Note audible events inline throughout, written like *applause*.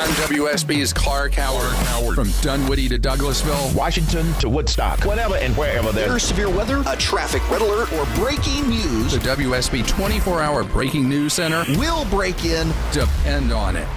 I'm WSB's Clark Howard. Howard. From Dunwoody to Douglasville, Washington to Woodstock, whatever and wherever there's severe weather, a traffic red alert, or breaking news, the WSB 24 hour breaking news center will break in. Depend on it.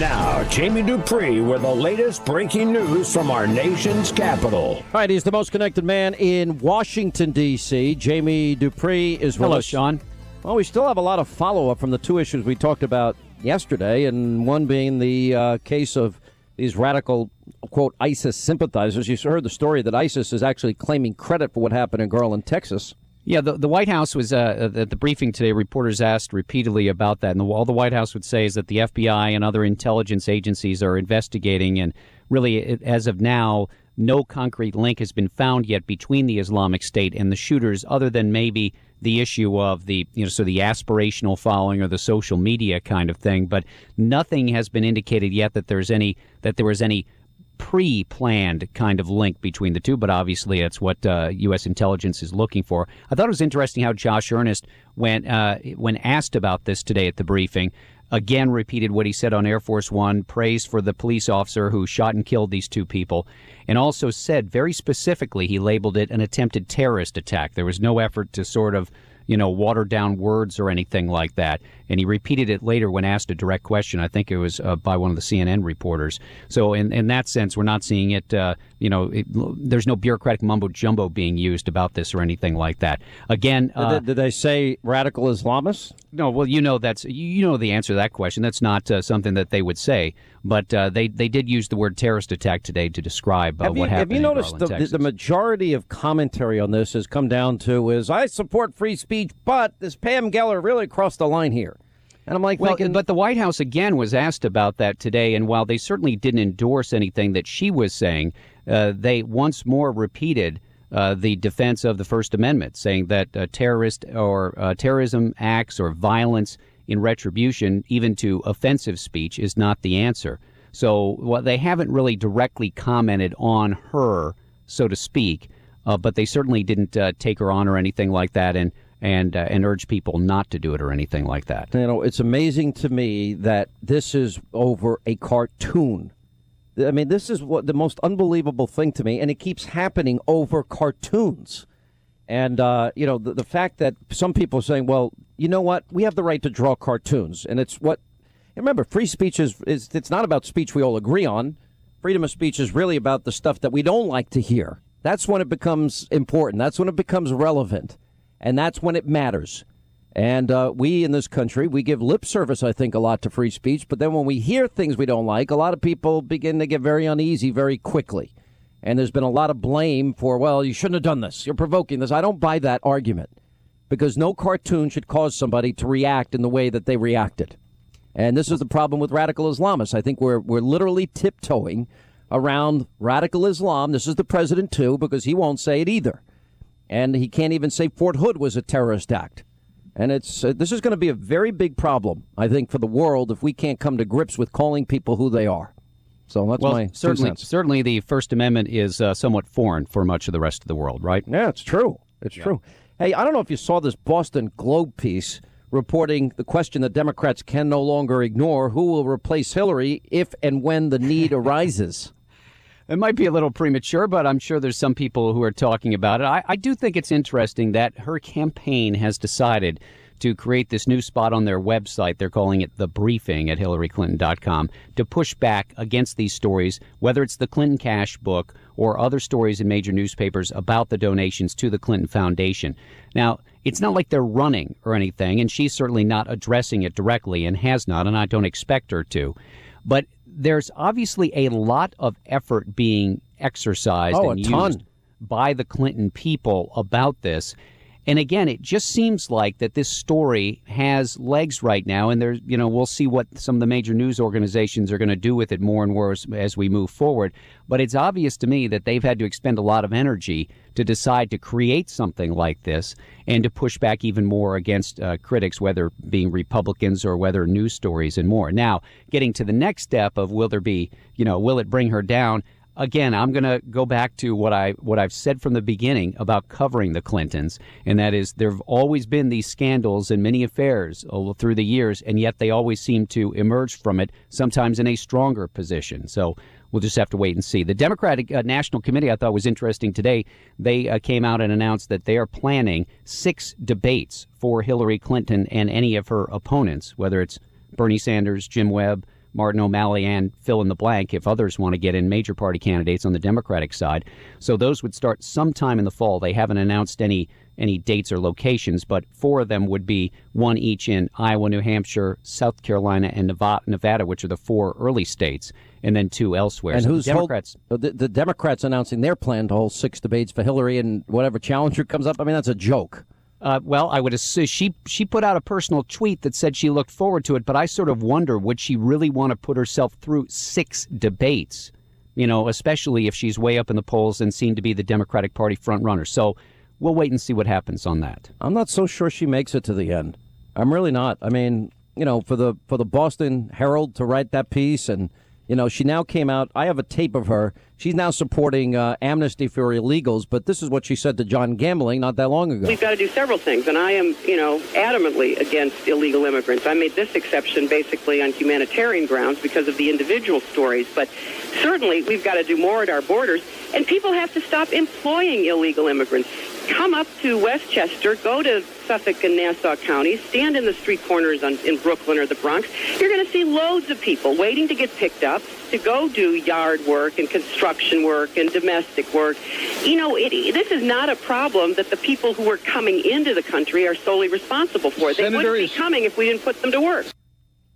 Now, Jamie Dupree with the latest breaking news from our nation's capital. All right, he's the most connected man in Washington, D.C. Jamie Dupree is Hello, us. Sean. Well, we still have a lot of follow up from the two issues we talked about yesterday, and one being the uh, case of these radical, quote, ISIS sympathizers. You heard the story that ISIS is actually claiming credit for what happened in Garland, Texas. Yeah, the, the White House was uh, at the briefing today. Reporters asked repeatedly about that, and the, all the White House would say is that the FBI and other intelligence agencies are investigating, and really, as of now, no concrete link has been found yet between the Islamic State and the shooters, other than maybe the issue of the you know so the aspirational following or the social media kind of thing. But nothing has been indicated yet that there's any that there was any pre-planned kind of link between the two, but obviously it's what uh, U.S. intelligence is looking for. I thought it was interesting how Josh Earnest, when uh, when asked about this today at the briefing, again repeated what he said on Air Force One, praised for the police officer who shot and killed these two people, and also said very specifically he labeled it an attempted terrorist attack. There was no effort to sort of you know, water down words or anything like that. And he repeated it later when asked a direct question. I think it was uh, by one of the CNN reporters. So in, in that sense, we're not seeing it, uh, you know, it, there's no bureaucratic mumbo jumbo being used about this or anything like that. Again, uh, did, did, they say radical Islamists? No, well, you know that's you know the answer to that question. That's not uh, something that they would say, but uh, they they did use the word terrorist attack today to describe uh, you, what happened. Have you noticed Garland, the, the majority of commentary on this has come down to is I support free speech, but this Pam Geller really crossed the line here. And I'm like, well, thinking, but the White House again was asked about that today, and while they certainly didn't endorse anything that she was saying, uh, they once more repeated uh, the defense of the First Amendment, saying that uh, terrorist or uh, terrorism acts or violence in retribution, even to offensive speech, is not the answer. So, well, they haven't really directly commented on her, so to speak, uh, but they certainly didn't uh, take her on or anything like that, and and uh, and urge people not to do it or anything like that. You know, it's amazing to me that this is over a cartoon. I mean, this is what the most unbelievable thing to me, and it keeps happening over cartoons. And uh, you know, the, the fact that some people are saying, "Well, you know what? We have the right to draw cartoons," and it's what. Remember, free speech is, is it's not about speech we all agree on. Freedom of speech is really about the stuff that we don't like to hear. That's when it becomes important. That's when it becomes relevant, and that's when it matters. And uh, we in this country, we give lip service, I think, a lot to free speech. But then when we hear things we don't like, a lot of people begin to get very uneasy very quickly. And there's been a lot of blame for, well, you shouldn't have done this. You're provoking this. I don't buy that argument because no cartoon should cause somebody to react in the way that they reacted. And this is the problem with radical Islamists. I think we're, we're literally tiptoeing around radical Islam. This is the president, too, because he won't say it either. And he can't even say Fort Hood was a terrorist act. And it's uh, this is going to be a very big problem, I think, for the world if we can't come to grips with calling people who they are. So that's well, my certainly. Two cents. Certainly, the First Amendment is uh, somewhat foreign for much of the rest of the world, right? Yeah, it's true. It's yeah. true. Hey, I don't know if you saw this Boston Globe piece reporting the question that Democrats can no longer ignore: who will replace Hillary if and when the need arises. It might be a little premature, but I'm sure there's some people who are talking about it. I, I do think it's interesting that her campaign has decided to create this new spot on their website. They're calling it the briefing at HillaryClinton.com to push back against these stories, whether it's the Clinton Cash book or other stories in major newspapers about the donations to the Clinton Foundation. Now, it's not like they're running or anything, and she's certainly not addressing it directly and has not, and I don't expect her to. But there's obviously a lot of effort being exercised oh, and used by the Clinton people about this. And again, it just seems like that this story has legs right now, and there's, you know, we'll see what some of the major news organizations are going to do with it more and more as, as, we move forward. But it's obvious to me that they've had to expend a lot of energy to decide to create something like this and to push back even more against uh, critics, whether being Republicans or whether news stories and more. Now, getting to the next step of will there be, you know, will it bring her down? Again, I'm going to go back to what I what I've said from the beginning about covering the Clintons, and that is there've always been these scandals and many affairs through the years, and yet they always seem to emerge from it, sometimes in a stronger position. So we'll just have to wait and see. The Democratic uh, National Committee, I thought was interesting today. They uh, came out and announced that they are planning six debates for Hillary Clinton and any of her opponents, whether it's Bernie Sanders, Jim Webb. Martin O'Malley and fill in the blank if others want to get in major party candidates on the Democratic side. So those would start sometime in the fall. They haven't announced any any dates or locations, but four of them would be one each in Iowa, New Hampshire, South Carolina, and Nevada, which are the four early states, and then two elsewhere. And so who's the Democrats? Hold, the, the Democrats announcing their plan to hold six debates for Hillary and whatever challenger comes up. I mean, that's a joke. Uh, well, I would assume she she put out a personal tweet that said she looked forward to it, but I sort of wonder would she really want to put herself through six debates? You know, especially if she's way up in the polls and seen to be the Democratic Party front runner. So we'll wait and see what happens on that. I'm not so sure she makes it to the end. I'm really not. I mean, you know, for the for the Boston Herald to write that piece and you know, she now came out. I have a tape of her. She's now supporting uh, amnesty for illegals, but this is what she said to John Gambling not that long ago. We've got to do several things, and I am, you know, adamantly against illegal immigrants. I made this exception basically on humanitarian grounds because of the individual stories, but certainly we've got to do more at our borders, and people have to stop employing illegal immigrants come up to Westchester, go to Suffolk and Nassau counties, stand in the street corners on, in Brooklyn or the Bronx. You're going to see loads of people waiting to get picked up to go do yard work and construction work and domestic work. You know, it, this is not a problem that the people who are coming into the country are solely responsible for. They wouldn't be coming if we didn't put them to work.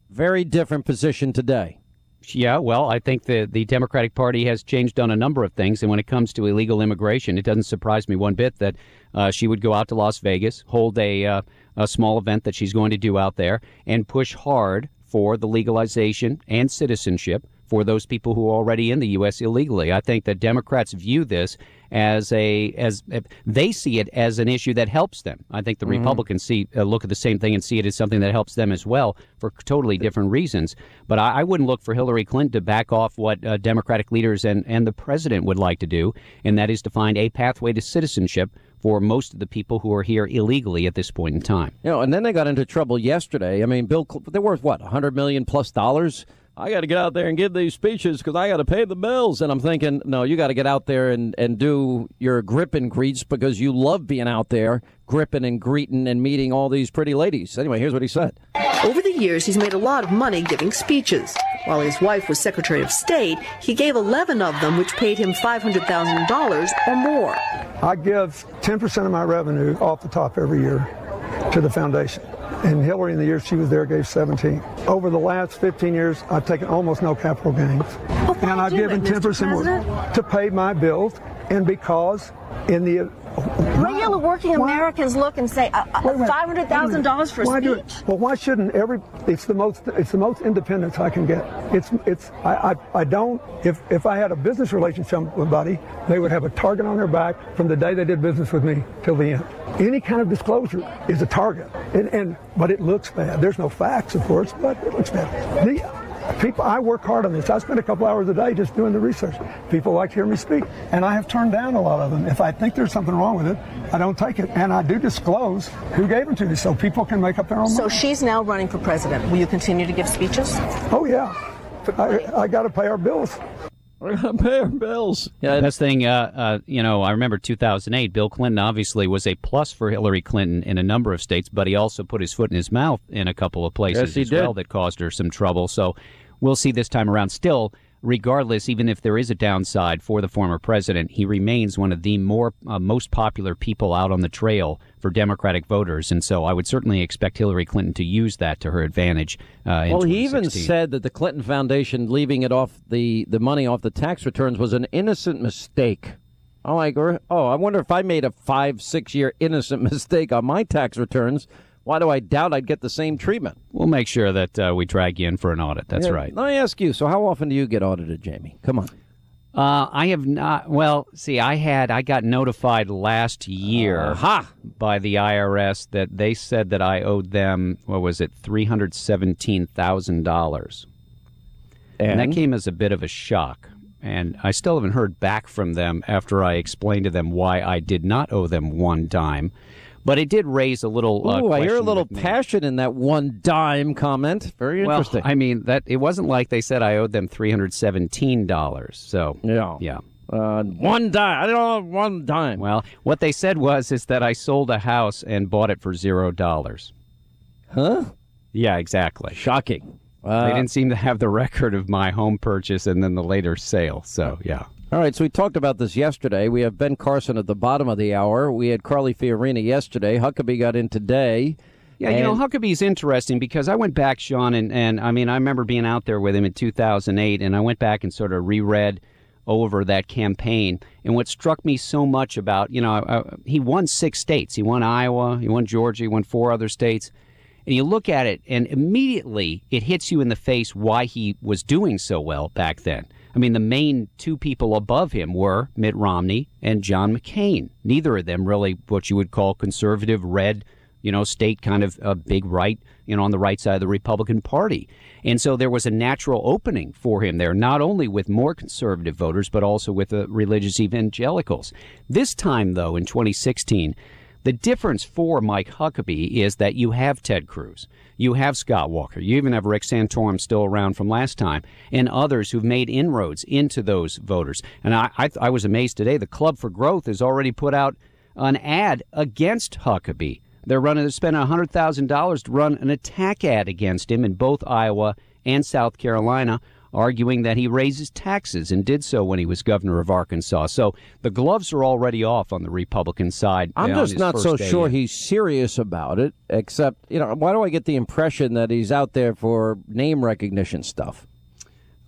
Very different position today. Yeah, well, I think the the Democratic Party has changed on a number of things, and when it comes to illegal immigration, it doesn't surprise me one bit that uh, she would go out to Las Vegas, hold a uh, a small event that she's going to do out there, and push hard for the legalization and citizenship for those people who are already in the U.S. illegally. I think that Democrats view this as a as they see it as an issue that helps them. I think the Republicans see uh, look at the same thing and see it as something that helps them as well for totally different reasons. But I, I wouldn't look for Hillary Clinton to back off what uh, Democratic leaders and and the president would like to do, and that is to find a pathway to citizenship for most of the people who are here illegally at this point in time. You know, and then they got into trouble yesterday. I mean, Bill, Cl- they're worth what, 100 million plus dollars? I got to get out there and give these speeches because I got to pay the bills. And I'm thinking, no, you got to get out there and, and do your grip and greets because you love being out there gripping and greeting and meeting all these pretty ladies. Anyway, here's what he said. Over the years, he's made a lot of money giving speeches. While his wife was Secretary of State, he gave 11 of them, which paid him $500,000 or more. I give 10% of my revenue off the top every year to the foundation. And Hillary, in the years she was there, gave 17. Over the last 15 years, I've taken almost no capital gains. why and I've given it, 10% more to pay my bills. And because in the Regular working Why- Americans look and say, uh, uh, Wait a minute. five hundred thousand dollars for a why speech. it? Well, why shouldn't every? It's the most. It's the most independence I can get. It's. It's. I. I, I don't. If if I had a business relationship with somebody, they would have a target on their back from the day they did business with me till the end. Any kind of disclosure is a target, and and but it looks bad. There's no facts, of course, but it looks bad. The, People, I work hard on this. I spend a couple hours a day just doing the research. People like to hear me speak, and I have turned down a lot of them. If I think there's something wrong with it, I don't take it, and I do disclose who gave them to me, so people can make up their own minds. So mind. she's now running for president. Will you continue to give speeches? Oh yeah, I, I got to pay our bills. We're going to pay our bills. Yeah, Best thing, uh, uh, you know, I remember 2008. Bill Clinton obviously was a plus for Hillary Clinton in a number of states, but he also put his foot in his mouth in a couple of places Yes, he as did. well that caused her some trouble. So we'll see this time around. Still, regardless, even if there is a downside for the former president, he remains one of the more uh, most popular people out on the trail for Democratic voters, and so I would certainly expect Hillary Clinton to use that to her advantage. Uh, Well, he even said that the Clinton Foundation leaving it off the, the money off the tax returns was an innocent mistake. I'm like, "Er- oh, I wonder if I made a five, six year innocent *laughs* mistake on my tax returns. Why do I doubt I'd get the same treatment? We'll make sure that uh, we drag you in for an audit. That's Yeah, right. Let me ask you. So, how often do you get audited, Jamie? Come on. Uh, I have not. Well, see, I had I got notified last year Aha! by the IRS that they said that I owed them what was it three hundred seventeen thousand dollars, and that came as a bit of a shock and I still haven't heard back from them after I explained to them why I did not owe them one dime. But it did raise a little. Uh, Ooh, I hear a little passion in that one dime comment. Very interesting. Well. I mean that it wasn't like they said I owed them three hundred seventeen dollars. So yeah, yeah. Uh, one dime. I don't know one dime. Well, what they said was is that I sold a house and bought it for zero dollars. Huh? Yeah, exactly. Shocking. they Uh, didn't seem to have the record of my home purchase and then the later sale. So yeah. All right, so we talked about this yesterday. We have Ben Carson at the bottom of the hour. We had Carly Fiorina yesterday. Huckabee got in today. Yeah, you know, Huckabee's interesting because I went back, Sean, and, and I mean, I remember being out there with him in 2008, and I went back and sort of reread over that campaign. And what struck me so much about, you know, uh, he won six states. He won Iowa, he won Georgia, he won four other states. And you look at it, and immediately it hits you in the face why he was doing so well back then. I mean, the main two people above him were Mitt Romney and John McCain. Neither of them really what you would call conservative, red, you know, state kind of uh, big right, you know, on the right side of the Republican Party. And so there was a natural opening for him there, not only with more conservative voters, but also with the religious evangelicals. This time, though, in 2016, the difference for Mike Huckabee is that you have Ted Cruz, you have Scott Walker, you even have Rick Santorum still around from last time, and others who've made inroads into those voters. And I, I, I was amazed today. The Club for Growth has already put out an ad against Huckabee. They're running. They're spending hundred thousand dollars to run an attack ad against him in both Iowa and South Carolina, arguing that he raises taxes and did so when he was governor of Arkansas. So the gloves are already off on the Republican side. I'm just not so sure in. he's serious about it, except, you know, why do I get the impression that he's out there for name recognition stuff?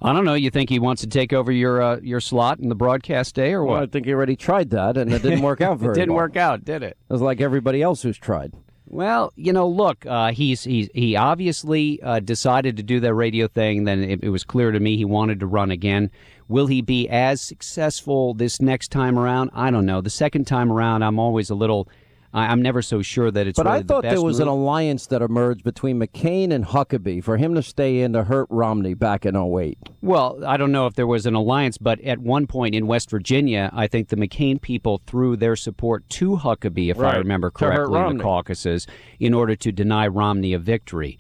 I don't know. You think he wants to take over your uh, your slot in the broadcast day, or Well, I think he already tried that, and it didn't work out *laughs* very it didn't well. work out, did it? It was like everybody else who's tried. Well, you know, look, uh, he's he's he obviously uh, decided to do that radio thing. Then it, it was clear to me he wanted to run again. Will he be as successful this next time around? I don't know. The second time around, I'm always a little. I, I'm never so sure that it's. But really I thought the there was an alliance that emerged between McCain and Huckabee for him to stay in to hurt Romney back in 08. Well, I don't know if there was an alliance, but at one point in West Virginia, I think the McCain people threw their support to Huckabee, if I remember correctly, in the caucuses, in order to deny Romney a victory.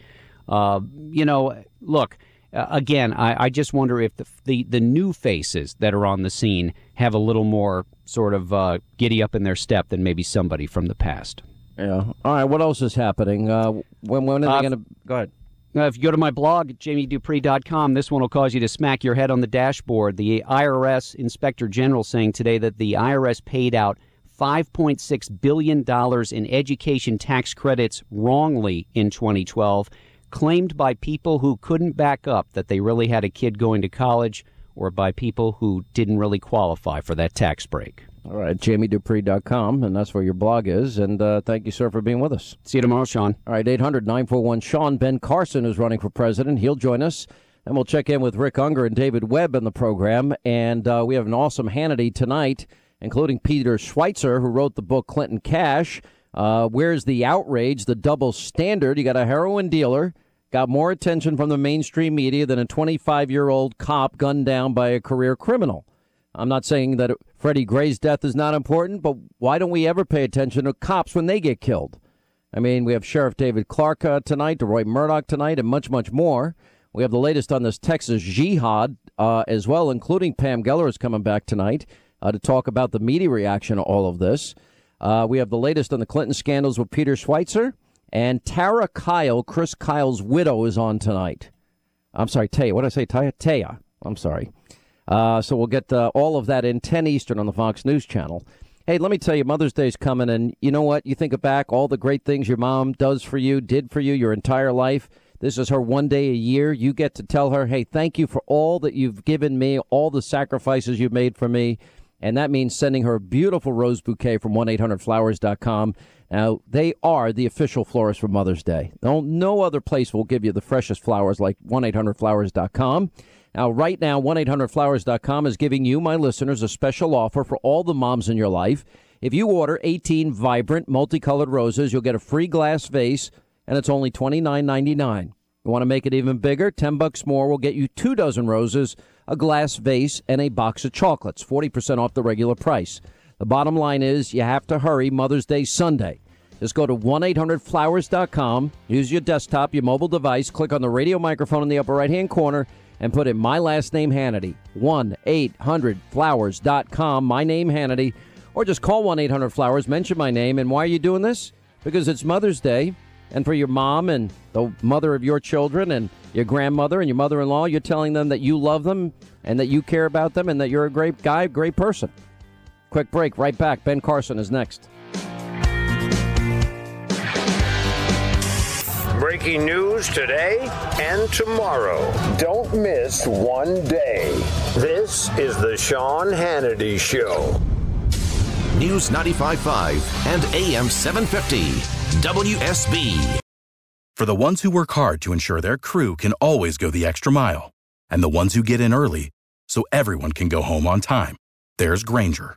Uh, you know, look. Uh, again, I, I just wonder if the, the the new faces that are on the scene have a little more sort of uh, giddy up in their step than maybe somebody from the past. Yeah. All right. What else is happening? Uh, when when are Uh, they going to go ahead? Uh, if you go to my blog, jamiedupree.com, this one will cause you to smack your head on the dashboard. The IRS Inspector General saying today that the IRS paid out $5.6 billion in education tax credits wrongly in 2012, claimed by people who couldn't back up that they really had a kid going to college or by people who didn't really qualify for that tax break. All right, jamiedupree.com, and that's where your blog is. And uh, thank you, sir, for being with us. See you tomorrow, Sean. All right, 800 941 Sean. Ben Carson is running for president. He'll join us. And we'll check in with Rick Ungar and David Webb in the program. And uh, we have an awesome Hannity tonight, including Peter Schweizer, who wrote the book Clinton Cash. Uh, Where's the outrage, the double standard? You got a heroin dealer, got more attention from the mainstream media than a 25 year old cop gunned down by a career criminal. I'm not saying that Freddie Gray's death is not important, but why don't we ever pay attention to cops when they get killed? I mean, we have Sheriff David Clarke uh, tonight, Deroy Murdock tonight, and much, much more. We have the latest on this Texas jihad uh, as well, including Pam Geller is coming back tonight uh, to talk about the media reaction to all of this. Uh, we have the latest on the Clinton scandals with Peter Schweizer. And Tara Kyle, Chris Kyle's widow, is on tonight. I'm sorry, Taya. What did I say? Taya? Taya. I'm sorry. Uh, so we'll get uh, all of that in 10 Eastern on the Fox News Channel. Hey, let me tell you, Mother's Day's coming, and you know what? You think back all the great things your mom does for you, did for you your entire life. This is her one day a year. You get to tell her, hey, thank you for all that you've given me, all the sacrifices you've made for me. And that means sending her a beautiful rose bouquet from 1 800flowers.com. Now, they are the official florist for Mother's Day. No, no other place will give you the freshest flowers like 1 800flowers.com. Now, right now, 1 800flowers.com is giving you, my listeners, a special offer for all the moms in your life. If you order 18 vibrant, multicolored roses, you'll get a free glass vase, and it's only $29.99. You want to make it even bigger? 10 bucks more will get you two dozen roses, a glass vase, and a box of chocolates, 40% off the regular price. The bottom line is you have to hurry Mother's Day Sunday. Just go to 1 800flowers.com, use your desktop, your mobile device, click on the radio microphone in the upper right hand corner, and put in my last name Hannity. 1 800flowers.com, my name Hannity, or just call 1 800 Flowers, mention my name. And why are you doing this? Because it's Mother's Day, and for your mom and the mother of your children and your grandmother and your mother in law, you're telling them that you love them and that you care about them and that you're a great guy, great person. Quick break, right back. Ben Carson is next. Breaking news today and tomorrow. Don't miss one day. This is the Sean Hannity Show. News 95.5 and AM 750. WSB. For the ones who work hard to ensure their crew can always go the extra mile, and the ones who get in early so everyone can go home on time, there's Grainger,